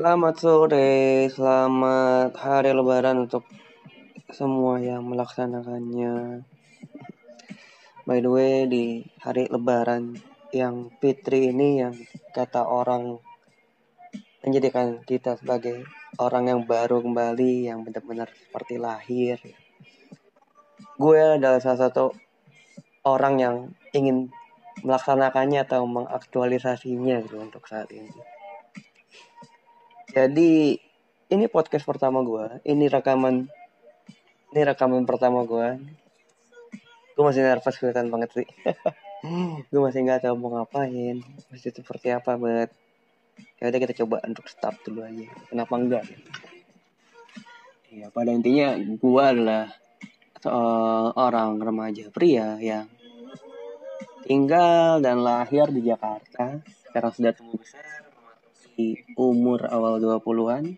Selamat sore, selamat hari lebaran untuk semua yang melaksanakannya. By the way, di hari lebaran yang fitri ini yang kata orang menjadikan kita sebagai orang yang baru kembali, yang benar-benar seperti lahir. Gue adalah salah satu orang yang ingin melaksanakannya atau mengaktualisasinya gitu untuk saat ini. Jadi ini podcast pertama gue, ini rekaman, ini rekaman pertama gue. Gue masih nervous kelihatan banget sih. gue masih nggak tahu mau ngapain, masih seperti apa, buat ya udah kita coba untuk start dulu aja. Kenapa enggak? Ya pada intinya gue adalah seorang remaja pria yang tinggal dan lahir di Jakarta. Sekarang sudah tumbuh besar, umur awal 20-an.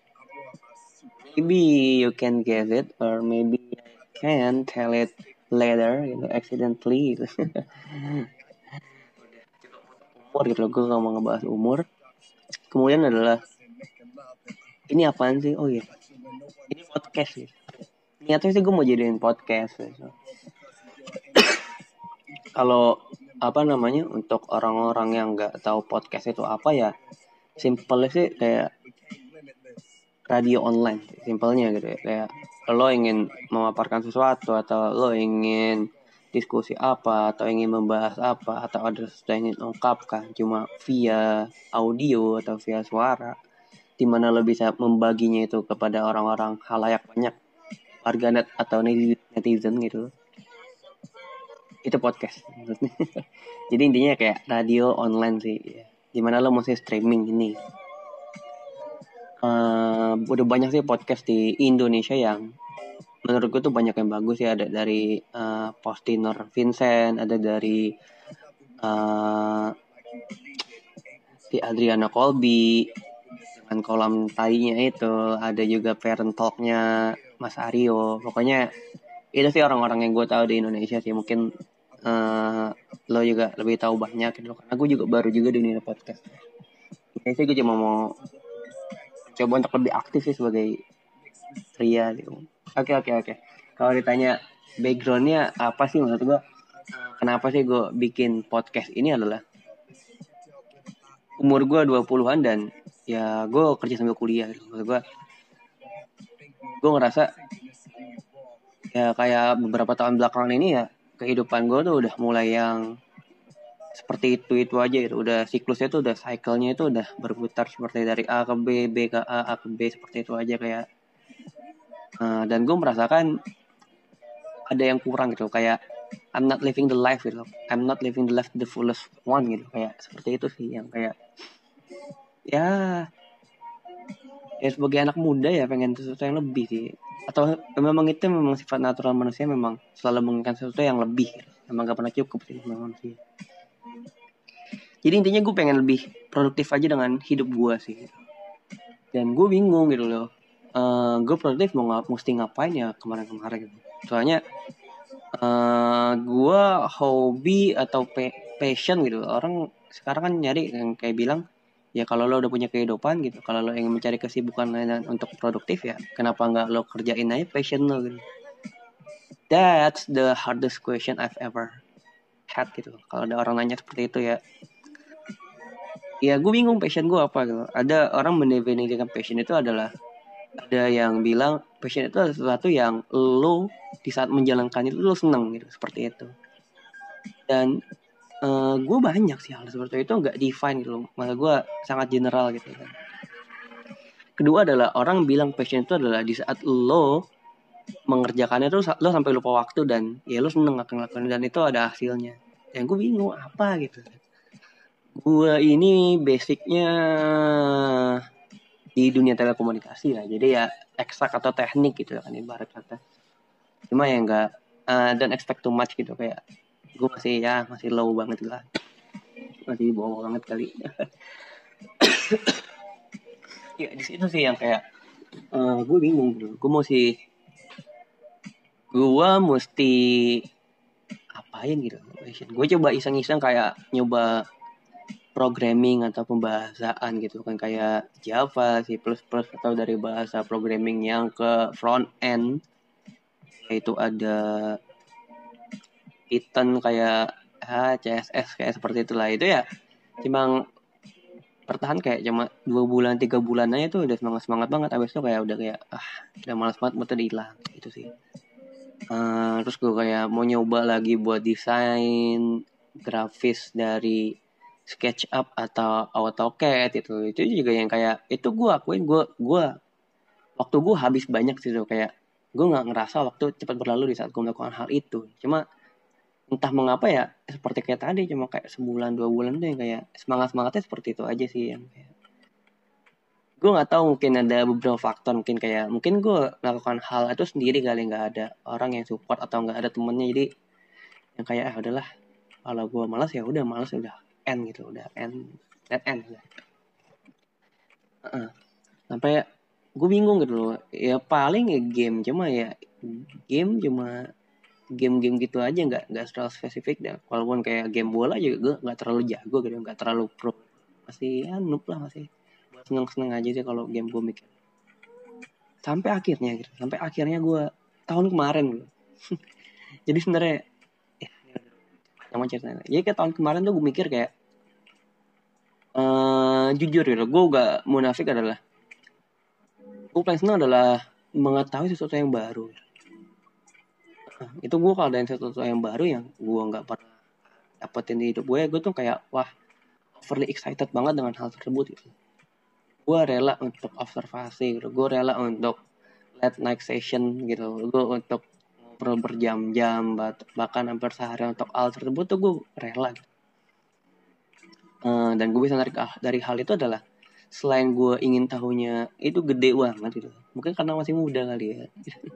Maybe you can get it or maybe I can tell it later, you know, accidentally umur gitu loh, gue gak mau ngebahas umur. Kemudian adalah ini apaan sih? Oh iya, ini podcast gitu. Niatnya sih gue mau jadiin podcast gitu. Kalau apa namanya untuk orang-orang yang nggak tahu podcast itu apa ya simpelnya sih kayak radio online simpelnya gitu ya. Kayak lo ingin memaparkan sesuatu atau lo ingin diskusi apa atau ingin membahas apa atau ada sesuatu yang ingin ungkapkan cuma via audio atau via suara di mana lo bisa membaginya itu kepada orang-orang halayak banyak warganet atau netizen gitu. Itu podcast jadi intinya kayak radio online sih ya di mana lo mesti streaming ini? Uh, udah banyak sih podcast di Indonesia yang menurut gue tuh banyak yang bagus ya. Ada dari uh, Postinor Vincent ada dari uh, Adriana Colby dengan kolam tainya itu. Ada juga parent talknya Mas Aryo. Pokoknya itu sih orang-orang yang gue tahu di Indonesia sih. Mungkin uh, lo juga lebih tahu banyak gitu. Karena gue juga baru juga di dunia podcast. Kayaknya sih gue cuma mau coba untuk lebih aktif sih sebagai pria gitu. Oke oke oke. Kalau ditanya backgroundnya apa sih maksud gue kenapa sih gue bikin podcast ini adalah umur gue 20-an dan ya gue kerja sambil kuliah gitu. maksud gue gue ngerasa ya kayak beberapa tahun belakangan ini ya kehidupan gue tuh udah mulai yang seperti itu itu aja gitu. Udah siklusnya tuh udah cyclenya itu udah berputar seperti dari A ke B B ke A A ke B seperti itu aja kayak uh, dan gue merasakan ada yang kurang gitu. Kayak I'm not living the life gitu. I'm not living the life the fullest one gitu. Kayak seperti itu sih yang kayak ya ya sebagai anak muda ya pengen sesuatu yang lebih sih atau memang itu memang sifat natural manusia memang selalu menginginkan sesuatu yang lebih. Memang gak pernah cukup sih manusia. Jadi intinya gue pengen lebih produktif aja dengan hidup gue sih. Dan gue bingung gitu loh. Uh, gue produktif mau ngap mesti ngapain ya kemarin-kemarin gitu. Soalnya uh, gue hobi atau passion gitu. Orang sekarang kan nyari yang kayak bilang ya kalau lo udah punya kehidupan gitu kalau lo ingin mencari kesibukan lain untuk produktif ya kenapa nggak lo kerjain aja passion lo gitu. That's the hardest question I've ever had gitu. Kalau ada orang nanya seperti itu ya ya gue bingung passion gue apa gitu. Ada orang mendefinisikan passion itu adalah ada yang bilang passion itu adalah sesuatu yang lo di saat menjalankan itu lo seneng gitu seperti itu. Dan uh, gue banyak sih hal seperti itu nggak define gitu loh. Malah gue sangat general gitu kan. Kedua adalah orang bilang passion itu adalah di saat lo mengerjakannya tuh lo sampai lupa waktu dan ya lo seneng akan ngelakuin dan itu ada hasilnya. Yang gue bingung apa gitu. Gue ini basicnya di dunia telekomunikasi lah. Jadi ya eksak atau teknik gitu kan ibarat kata. Cuma ya enggak uh, don't expect too much gitu. Kayak gue masih ya masih low banget lah. Masih bawah banget kali. Ya di situ sih yang kayak uh, gue bingung bro. Gue mau sih gue mesti apain gitu gue coba iseng-iseng kayak nyoba programming atau pembahasan gitu kan kayak Java, C++ atau dari bahasa programming yang ke front end yaitu ada Python kayak ha, CSS kayak seperti itulah. Itu ya cuma bertahan kayak cuma dua bulan tiga bulan aja tuh udah semangat semangat banget. Abis itu kayak udah kayak ah udah malas banget udah hilang itu sih. Uh, terus gue kayak mau nyoba lagi buat desain grafis dari SketchUp atau AutoCAD itu itu juga yang kayak itu gue akuin gue gue waktu gue habis banyak sih tuh. Kayak gue nggak ngerasa waktu cepat berlalu di saat gue melakukan hal itu. Cuma entah mengapa ya seperti kayak tadi cuma kayak sebulan dua bulan tuh yang kayak semangat semangatnya seperti itu aja sih yang kayak gue nggak tahu mungkin ada beberapa faktor mungkin kayak mungkin gue melakukan hal itu sendiri kali nggak ada orang yang support atau nggak ada temennya jadi yang kayak ah udahlah kalau gue malas ya udah malas udah end gitu udah end that end udah. Uh, sampai gue bingung gitu loh ya paling ya game cuma ya game cuma game-game gitu aja nggak nggak terlalu spesifik dan walaupun kayak game bola juga gue nggak terlalu jago gitu nggak terlalu pro. Masih ya noob lah masih. Seneng seneng aja sih kalau game gue mikir. Sampai akhirnya gitu. Sampai akhirnya gue tahun kemarin gitu jadi sebenarnya ya yang ceritanya. Jadi kayak tahun kemarin tuh gue mikir kayak uh, jujur gitu gue gak munafik adalah gue paling senang adalah mengetahui sesuatu yang baru itu gue kalau ada sesuatu yang baru yang gue nggak pernah dapetin di hidup gue gue tuh kayak wah overly excited banget dengan hal tersebut gitu. Gue rela untuk observasi gitu. Gue rela untuk late night session gitu. Gue untuk ngobrol berjam-jam bahkan hampir sehari untuk hal tersebut tuh gue rela gitu. Uh, dan gue bisa dari, dari hal itu adalah selain gue ingin tahunya itu gede banget gitu. Mungkin karena masih muda kali ya.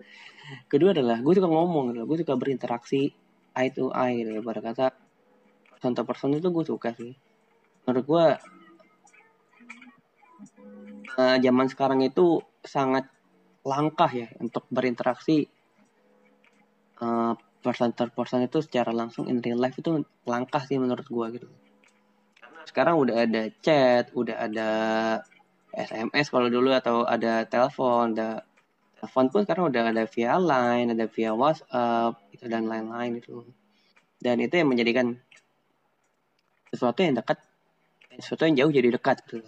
Kedua adalah gue suka ngomong gitu. Gue suka berinteraksi eye to eye gitu. Pada kata person person itu gue suka sih. Menurut gue uh, zaman sekarang itu sangat langkah ya untuk berinteraksi uh, person to person itu secara langsung in real life itu langkah sih menurut gue gitu sekarang udah ada chat, udah ada SMS kalau dulu atau ada telepon, ada telepon pun sekarang udah ada via line, ada via WhatsApp, itu dan lain-lain itu. Dan itu yang menjadikan sesuatu yang dekat, sesuatu yang jauh jadi dekat gitu.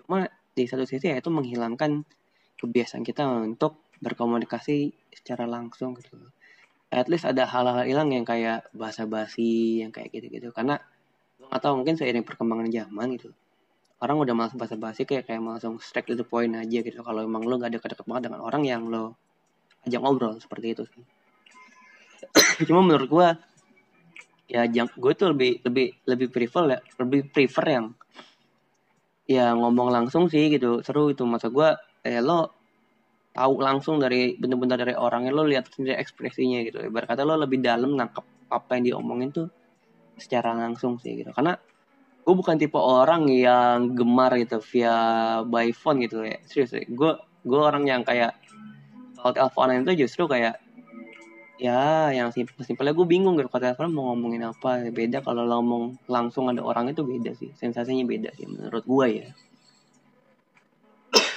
Cuma di satu sisi ya itu menghilangkan kebiasaan kita untuk berkomunikasi secara langsung gitu. At least ada hal-hal hilang yang kayak bahasa basi, yang kayak gitu-gitu. Karena atau mungkin seiring perkembangan zaman gitu. Orang udah malas basa-basi kayak kayak langsung straight to the point aja gitu. Kalau emang lo gak ada deket banget dengan orang yang lo ajak ngobrol seperti itu cuma menurut gue ya jang gue tuh lebih lebih lebih prefer ya lebih prefer yang ya ngomong langsung sih gitu seru itu. Masa gue eh lo tahu langsung dari bener-bener dari orangnya lo lihat sendiri ekspresinya gitu. Ibarat kata lo lebih dalam nangkep apa yang diomongin tuh secara langsung sih gitu. Karena gue bukan tipe orang yang gemar gitu via by phone gitu ya serius gue gue orang yang kayak kalau teleponan itu justru kayak ya yang simpel simpelnya gue bingung gitu. Kalau telepon mau ngomongin apa beda. Kalau ngomong langsung ada orang itu beda sih. Sensasinya beda sih menurut gue ya.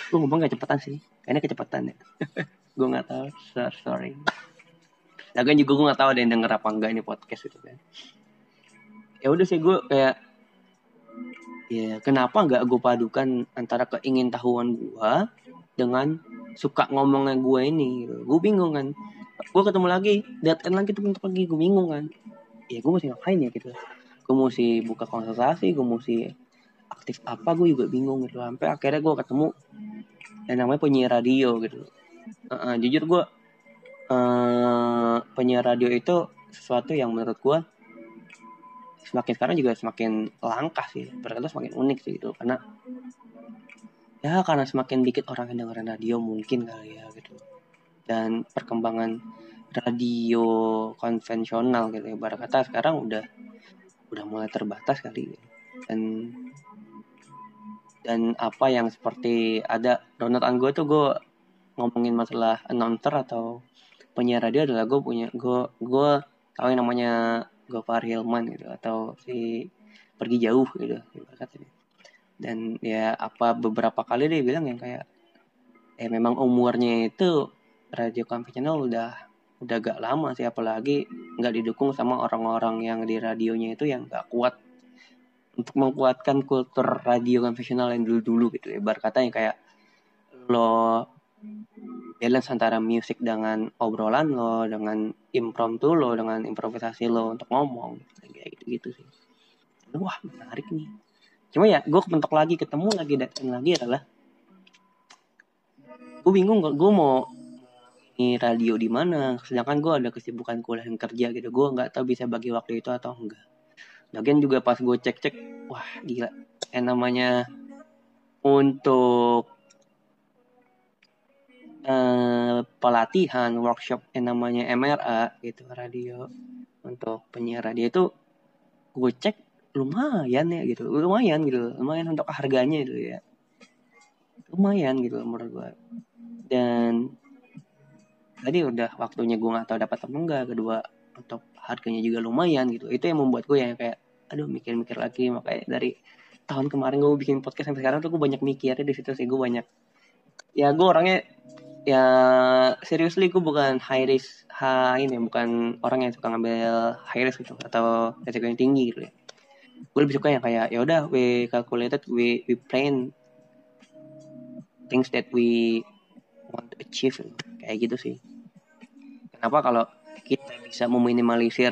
Gue ngomong gak cepetan sih. Kayaknya kecepatan ya. Gue nggak tahu. Sorry lagian juga gue nggak tahu ada yang denger apa enggak ini podcast itu kan ya udah sih gue kayak ya kenapa nggak gue padukan antara keingin tahuan gue dengan suka ngomongnya gue ini gitu. gue bingung kan. Gue ketemu lagi datang lagi tuh bentuk lagi gue bingung kan. Ya gue mesti ngapain ya gitu. Gue mesti buka konsultasi gue mesti aktif apa gue juga bingung gitu. Sampai akhirnya gue ketemu yang namanya penyiar radio gitu. Uh, uh, jujur gue uh, penyiar radio itu sesuatu yang menurut gue semakin sekarang juga semakin langka sih. Berkata semakin unik sih itu karena ya karena semakin dikit orang yang dengerin radio mungkin kali ya gitu. Dan perkembangan radio konvensional gitu ya kata sekarang udah udah mulai terbatas kali ya. dan dan apa yang seperti ada download gue tuh gue ngomongin masalah announcer atau penyiar radio adalah gue punya gue gue tahu yang namanya Gopar Hilman gitu atau si pergi jauh gitu katanya dan ya apa beberapa kali dia bilang yang kayak eh memang umurnya itu radio konvensional udah udah gak lama sih apalagi nggak didukung sama orang-orang yang di radionya itu yang gak kuat untuk menguatkan kultur radio konvensional yang dulu-dulu gitu. Ya bar katanya kayak lo balance antara musik dengan obrolan lo dengan impromptu lo dengan improvisasi lo untuk ngomong. Kayak gitu gitu sih wah menarik nih. Cuma ya gue kepentok lagi ketemu lagi dan lagi adalah gue bingung gue mau ini radio di mana? Sedangkan gue ada kesibukan kuliah dan kerja gitu. Gue nggak tahu bisa bagi waktu itu atau enggak. Lagian juga pas gue cek cek wah gila. Yang namanya untuk uh, pelatihan workshop yang namanya MRA gitu radio untuk penyiar radio itu gue cek lumayan ya gitu lumayan gitu lumayan untuk harganya itu ya. Lumayan gitu menurut gue dan tadi udah waktunya gue nggak tahu dapat apa enggak kedua untuk harganya juga lumayan gitu. Itu yang membuat gue yang kayak aduh mikir-mikir lagi. Makanya dari tahun kemarin gue bikin podcast sampai sekarang tuh gue banyak mikirnya di situ sih gue banyak ya gue orangnya ya seriously gue bukan high risk high ini bukan orang yang suka ngambil high risk gitu atau risiko yang tinggi gitu ya. Gue lebih suka yang kayak ya udah we calculated we we plan things that we want to achieve kayak gitu sih. Kenapa kalau kita bisa meminimalisir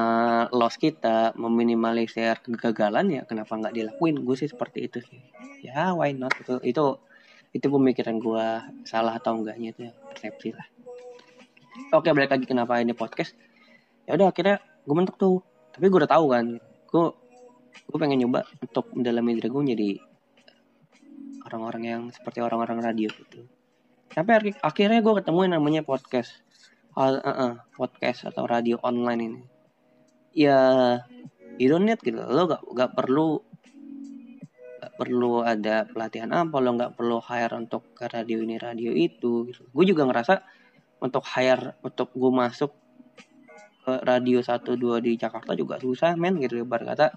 uh, loss kita meminimalisir kegagalan ya kenapa nggak dilakuin? Gue sih seperti itu sih. Ya why not? Itu itu itu pemikiran gue salah atau enggaknya itu ya, persepsi lah. Oke balik lagi kenapa ini podcast? Ya udah akhirnya gue mentok tuh. Tapi gue udah tahu kan gue gue pengen nyoba untuk mendalami diri gue jadi orang-orang yang seperti orang-orang radio gitu. Sampai akhirnya gue ketemu yang namanya podcast uh, uh, uh, podcast atau radio online ini. Ya you don't need gitu. Lo gak, gak perlu gak perlu ada pelatihan apa lo gak perlu hire untuk ke radio ini radio itu gitu. Gue juga ngerasa untuk hire untuk gue masuk ke radio satu dua di Jakarta juga susah men gitu. Bar kata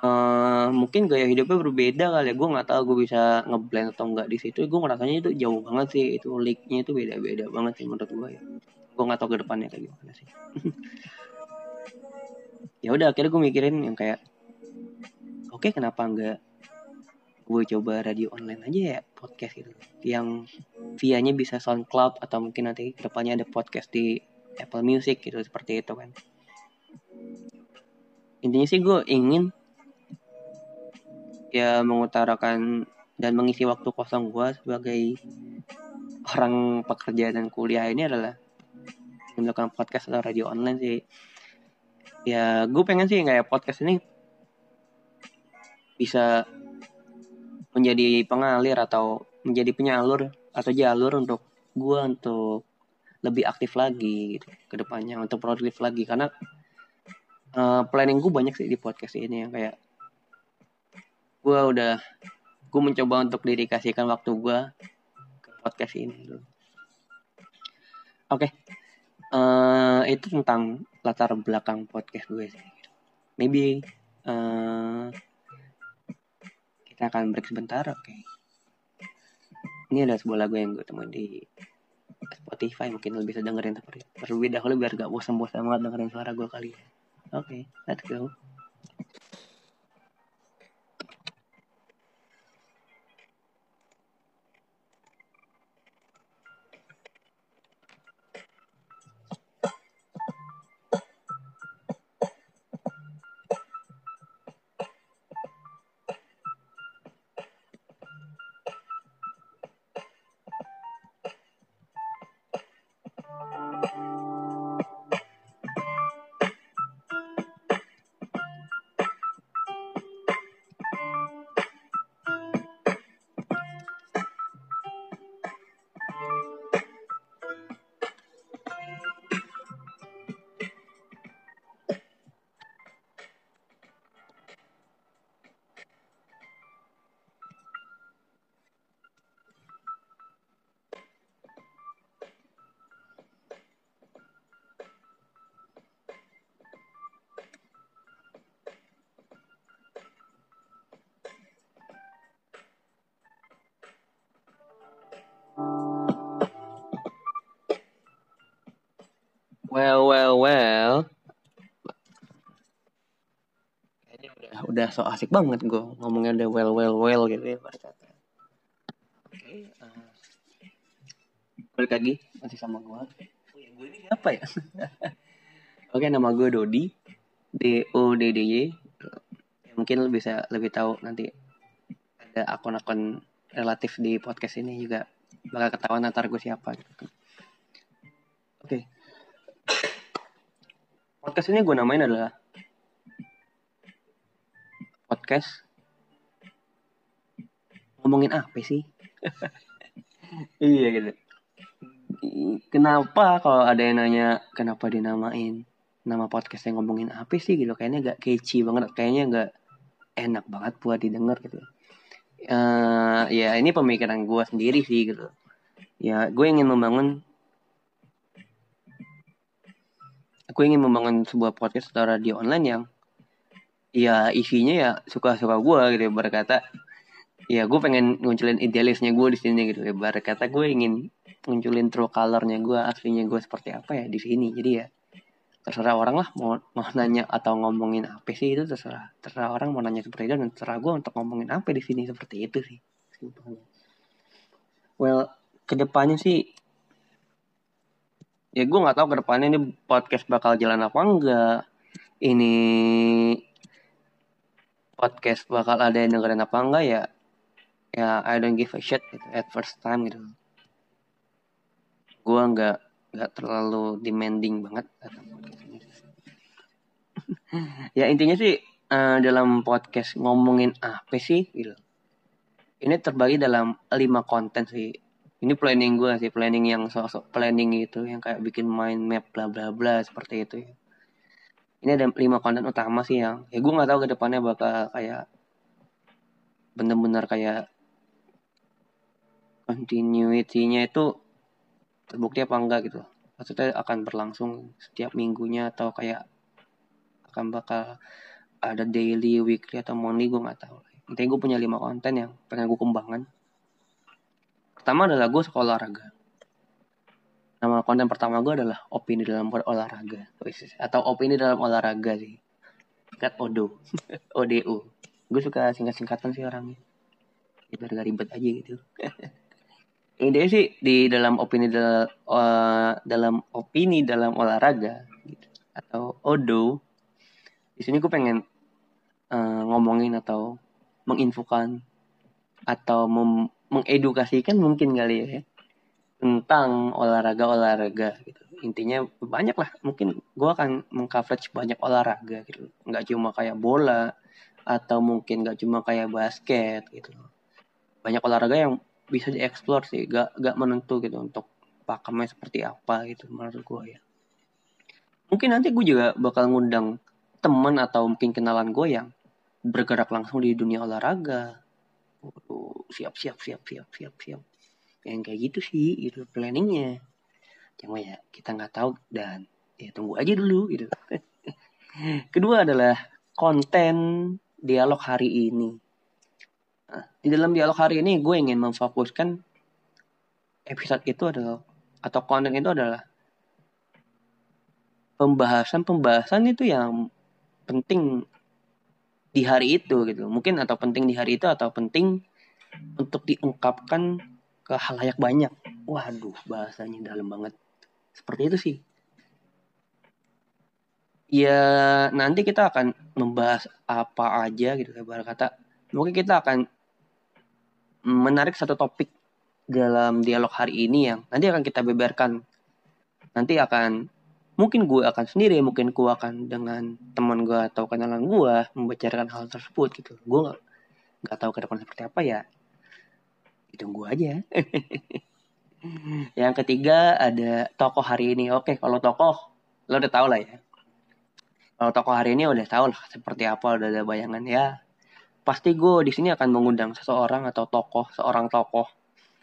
uh, mungkin gaya hidupnya berbeda kali ya. Gue nggak tahu gue bisa ngeblend atau enggak di situ. Gue ngerasanya itu jauh banget sih. Itu leaknya itu beda-beda banget sih menurut gue ya. Gue nggak tahu ke depannya kayak gimana sih. Ya udah akhirnya gue mikirin yang kayak oke kenapa enggak gue coba radio online aja ya podcast gitu. Yang vianya bisa SoundCloud atau mungkin nanti ke depannya ada podcast di Apple Music gitu seperti itu kan. Intinya sih gue ingin ya mengutarakan dan mengisi waktu kosong gue sebagai orang pekerja dan kuliah ini adalah melakukan podcast atau radio online sih. Ya gue pengen sih kayak podcast ini bisa menjadi pengalir atau menjadi penyalur atau jalur untuk gue untuk lebih aktif lagi gitu ke depannya untuk produktif lagi karena uh, planning gue banyak sih di podcast ini yang kayak gue udah gue mencoba untuk dedikasikan waktu gue ke podcast ini oke okay. uh, eh, itu tentang latar belakang podcast gue sih maybe uh, kita akan break sebentar oke. Okay. ini ada sebuah lagu yang gue temuin di Spotify mungkin lo bisa dengerin. Terlebih dahulu biar gak bosan-bosan banget dengerin suara gue kali ya. Oke okay, let's go udah so asik banget gue ngomongnya udah well well well gitu ya pada kata. Oke uh, balik lagi masih sama gue oh, ya, gue ini siapa ya? Oke nama gue Dodi D O D D Y. Ya, mungkin lo bisa lebih tahu nanti ada akun-akun relatif di podcast ini juga bakal ketahuan antar gue siapa gitu. Oke. Podcast ini gue namain adalah podcast ngomongin apa sih? iya gitu. Kenapa kalau ada yang nanya kenapa dinamain nama podcast yang ngomongin apa sih gitu kayaknya gak catchy banget kayaknya gak enak banget buat didengar gitu uh, ya ini pemikiran gue sendiri sih gitu ya gue ingin membangun gue ingin membangun sebuah podcast atau radio online yang ya isinya ya suka-suka gue gitu ya berkata ya gue pengen munculin idealisnya gue di sini gitu. Ya berkata gue ingin munculin true colornya gue aslinya gue seperti apa ya di sini. Jadi ya terserah orang lah mau mau nanya atau ngomongin apa sih itu terserah terserah orang mau nanya seperti itu dan terserah gue untuk ngomongin apa di sini seperti itu sih. Well ke depannya sih ya gue nggak tahu ke depannya ini podcast bakal jalan apa enggak. Ini podcast bakal ada yang dengerin apa enggak ya ya I don't give a shit gitu at first time gitu. Gue nggak nggak terlalu demanding banget. Ya intinya sih uh, dalam podcast ngomongin apa sih gitu. Ini terbagi dalam lima konten sih. Ini planning gue sih planning yang sosok planning itu yang kayak bikin mind map bla bla bla seperti itu ya ini ada lima konten utama sih yang ya gue nggak tahu ke depannya bakal kayak bener-bener kayak continuity-nya itu terbukti apa enggak gitu maksudnya akan berlangsung setiap minggunya atau kayak akan bakal ada daily, weekly atau monthly gue nggak tahu. Intinya gue punya lima konten yang pengen gue kembangkan. Pertama adalah gue sekolah olahraga. Nama konten pertama gue adalah opini dalam olahraga. Atau opini dalam olahraga sih. Singkat ODO. ODO. Gue suka singkat-singkatan sih orangnya. Ya, biar gak ribet aja gitu. Intinya sih di dalam opini dalam, uh, dalam opini dalam olahraga gitu. atau ODO. Di sini gue pengen uh, ngomongin atau menginfokan atau mengedukasikan mungkin kali ya tentang olahraga-olahraga gitu. Intinya banyak lah. Mungkin gue akan mengcoverage banyak olahraga gitu. Nggak cuma kayak bola atau mungkin nggak cuma kayak basket gitu. Banyak olahraga yang bisa dieksplor sih. Gak, gak menentu gitu untuk pakemnya seperti apa gitu menurut gue ya. Mungkin nanti gue juga bakal ngundang temen atau mungkin kenalan gue yang bergerak langsung di dunia olahraga. siap siap siap siap siap siap yang kayak gitu sih itu planningnya. Cuma ya kita nggak tahu dan ya tunggu aja dulu gitu. Kedua adalah konten dialog hari ini. Nah, di dalam dialog hari ini gue ingin memfokuskan episode itu adalah atau konten itu adalah pembahasan-pembahasan itu yang penting di hari itu gitu. Mungkin atau penting di hari itu atau penting untuk diungkapkan ke halayak banyak. Waduh, bahasanya dalam banget. Seperti itu sih. Ya, nanti kita akan membahas apa aja gitu kayak kata. Mungkin kita akan menarik satu topik dalam dialog hari ini yang nanti akan kita beberkan. Nanti akan mungkin gue akan sendiri, mungkin gue akan dengan teman gue atau kenalan gue membicarakan hal tersebut gitu. Gue nggak nggak tahu ke depan seperti apa ya ditunggu aja. yang ketiga ada tokoh hari ini. Oke, kalau tokoh lo udah tau lah ya. Kalau tokoh hari ini udah tau lah seperti apa, udah ada bayangan ya. Pasti gue di sini akan mengundang seseorang atau tokoh, seorang tokoh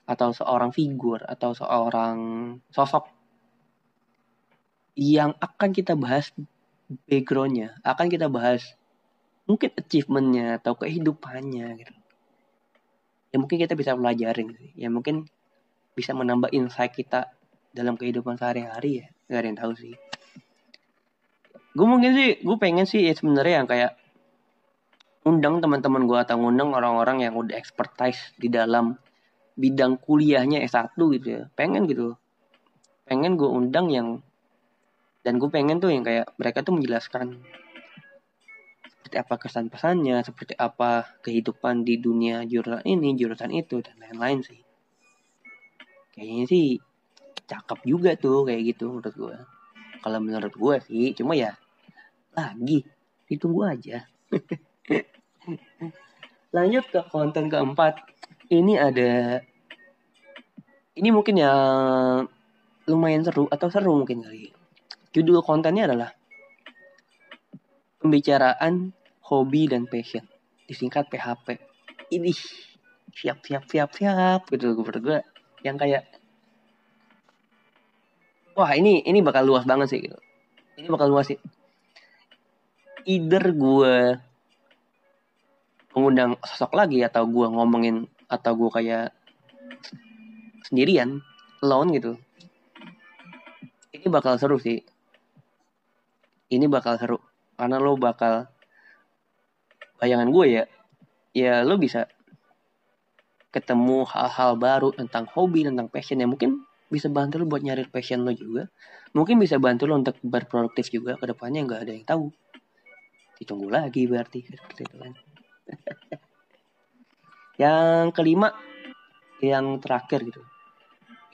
atau seorang figur atau seorang sosok yang akan kita bahas backgroundnya, akan kita bahas mungkin achievementnya atau kehidupannya gitu ya mungkin kita bisa pelajarin ya mungkin bisa menambah insight kita dalam kehidupan sehari-hari ya. Gak ada yang tahu sih. Gue mungkin sih gue pengen sih ya sebenarnya yang kayak undang teman-teman gue atau ngundang orang-orang yang udah expertise di dalam bidang kuliahnya S1 gitu ya. Pengen gitu. Pengen gue undang yang dan gue pengen tuh yang kayak mereka tuh menjelaskan seperti apa kesan pesannya seperti apa kehidupan di dunia jurusan ini jurusan itu dan lain-lain sih. Kayaknya sih cakep juga tuh kayak gitu menurut gue kalau menurut gue sih cuma ya lagi ditunggu aja. Lanjut ke konten keempat. Ini ada ini mungkin yang lumayan seru atau seru mungkin kali. Judul kontennya adalah pembicaraan hobi dan passion, disingkat PHP. Ini siap siap siap siap gitu gue gue yang kayak wah ini ini bakal luas banget sih gitu. Ini bakal luas sih. Either gue mengundang sosok lagi atau gue ngomongin atau gue kayak sendirian alone gitu ini bakal seru sih ini bakal seru karena lo bakal bayangan gue ya ya lo bisa ketemu hal-hal baru tentang hobi tentang passion yang mungkin bisa bantu lo buat nyari passion lo juga. Mungkin bisa bantu lo untuk berproduktif juga. Ke depannya nggak ada yang tahu. Ditunggu lagi berarti. Seperti itu kan Yang kelima, yang terakhir gitu.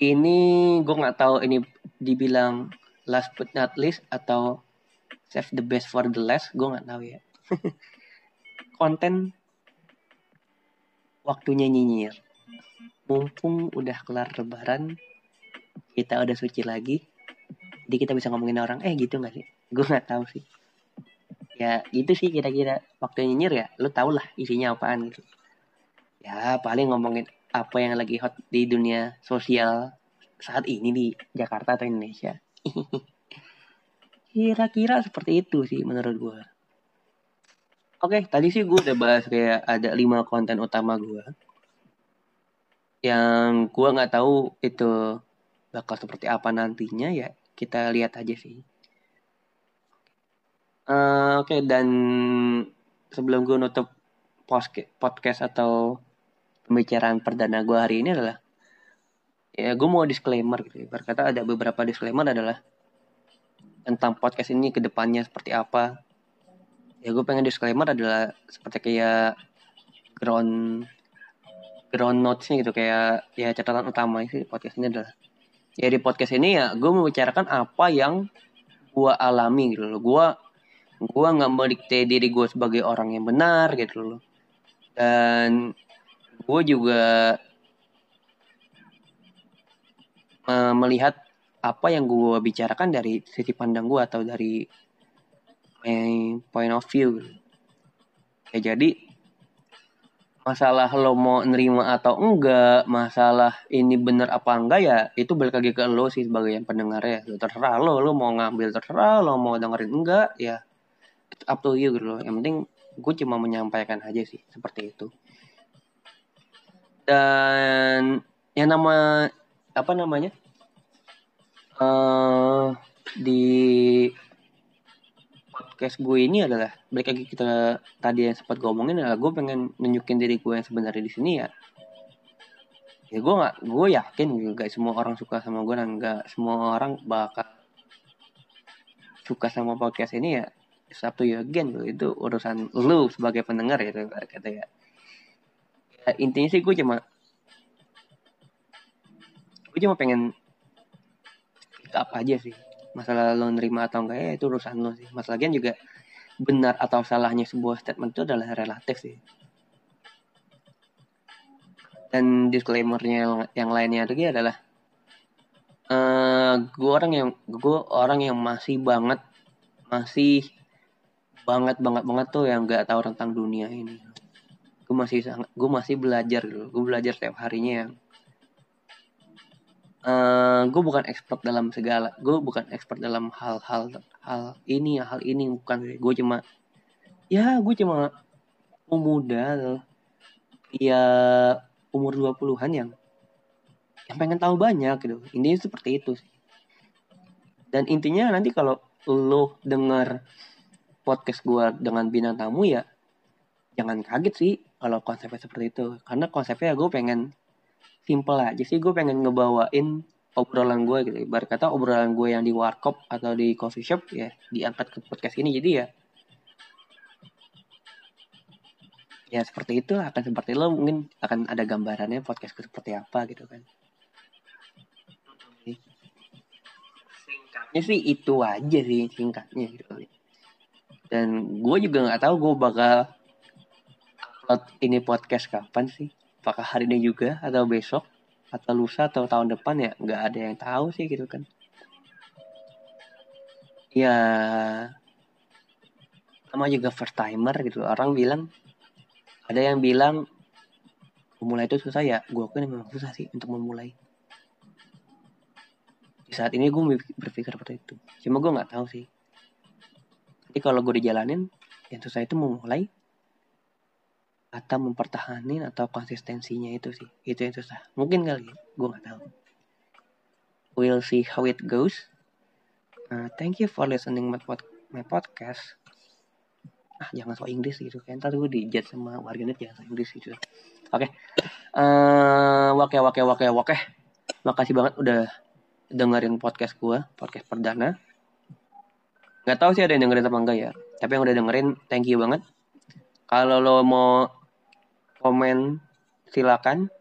Ini gue nggak tahu ini dibilang last but not least atau save the best for the last, gue nggak tahu ya. Konten waktunya nyinyir. Mumpung udah kelar lebaran, kita udah suci lagi. Jadi kita bisa ngomongin orang, eh gitu gak sih? Gue nggak tahu sih. Ya itu sih kira-kira waktu nyinyir ya, lu tau lah isinya apaan gitu ya paling ngomongin apa yang lagi hot di dunia sosial saat ini di Jakarta atau Indonesia. Kira-kira seperti itu sih menurut gue. Oke, tadi sih gue udah bahas kayak ada lima konten utama gue. Yang gue nggak tahu itu bakal seperti apa nantinya ya kita lihat aja sih. Uh, Oke, okay, dan sebelum gue nutup podcast atau pembicaraan perdana gue hari ini adalah ya gue mau disclaimer gitu ya. berkata ada beberapa disclaimer adalah tentang podcast ini ke depannya seperti apa ya gue pengen disclaimer adalah seperti kayak ground ground notesnya gitu kayak ya catatan utama sih podcast ini adalah. Ya di podcast ini ya gue membicarakan apa yang gue alami gitu loh. Gue gue nggak mendikte diri gue sebagai orang yang benar gitu loh. Dan gue juga uh, melihat apa yang gue bicarakan dari sisi pandang gue atau dari my point of view. Ya jadi masalah lo mau nerima atau enggak masalah ini bener apa enggak ya itu balik lagi ke lo sih sebagai yang pendengar ya. Lo terserah lo lo mau ngambil terserah lo mau dengerin enggak ya it's up to you gitu loh. Yang penting gue cuma menyampaikan aja sih seperti itu. Dan yang nama apa namanya uh, di podcast gue ini adalah balik lagi kita tadi yang sempat ngomongin adalah gue pengen nunjukin diri gue yang sebenarnya di sini ya. Ya gue nggak gue yakin gak semua orang suka sama gue dan gak semua orang bakal suka sama podcast ini ya. Satu ya again itu urusan lu sebagai pendengar ya kata ya, intinya sih gue cuma gue cuma pengen apa aja sih masalah lo nerima atau enggak ya itu urusan lo sih. Masalahnya juga benar atau salahnya sebuah statement itu adalah relatif sih. Dan disclaimernya yang, yang lainnya lagi adalah uh, eh, gue orang yang gue orang yang masih banget masih banget banget banget tuh yang nggak tahu tentang dunia ini. Gue masih sangat gue masih belajar gitu. Gue belajar setiap harinya yang uh, gue bukan expert dalam segala gue bukan expert dalam hal-hal hal ini hal ini bukan gue cuma ya gue cuma pemuda ya umur 20-an yang yang pengen tahu banyak gitu. Ini seperti itu sih. Dan intinya nanti kalau lo denger podcast gue dengan bintang tamu ya jangan kaget sih kalau konsepnya seperti itu. Karena konsepnya gue pengen simple aja sih gue pengen ngebawain obrolan gue gitu. Ibarat kata obrolan gue yang di warkop atau di coffee shop ya diangkat ke podcast ini. Jadi ya ya seperti itu akan seperti lo mungkin akan ada gambarannya podcastku seperti apa gitu kan. Singkatnya sih itu aja sih singkatnya gitu dan gue juga nggak tahu gue bakal upload ini podcast kapan sih apakah hari ini juga atau besok? Atau lusa atau tahun depan ya? Nggak ada yang tahu sih gitu kan. Ya sama juga first timer gitu. Orang bilang ada yang bilang memulai itu susah ya. Gue akuin memang susah sih untuk memulai. Di saat ini gue berpikir seperti itu. Cuma gue nggak tahu sih. Jadi kalau gue dijalanin yang susah itu memulai atau mempertahanin atau konsistensinya itu sih. Itu yang susah. Mungkin kali gue nggak tahu. We'll see how it goes. Uh, thank you for listening my, pod my podcast. Ah jangan so Inggris gitu kan. Ntar gue dijat sama warganet jangan so Inggris gitu. Oke. Okay. uh, wake wake wake wake makasih banget udah dengerin podcast gue podcast perdana. Nggak tahu sih ada yang dengerin apa enggak ya. Tapi yang udah dengerin thank you banget. Kalau lo mau komen silakan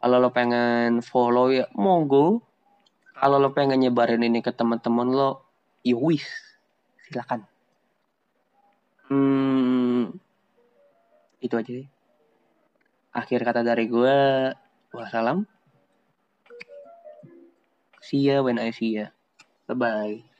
kalau lo pengen follow ya monggo kalau lo pengen nyebarin ini ke teman-teman lo ya wis silakan Hmm, itu aja sih. Akhir kata dari gue, wassalam. See ya when I see ya. Bye-bye.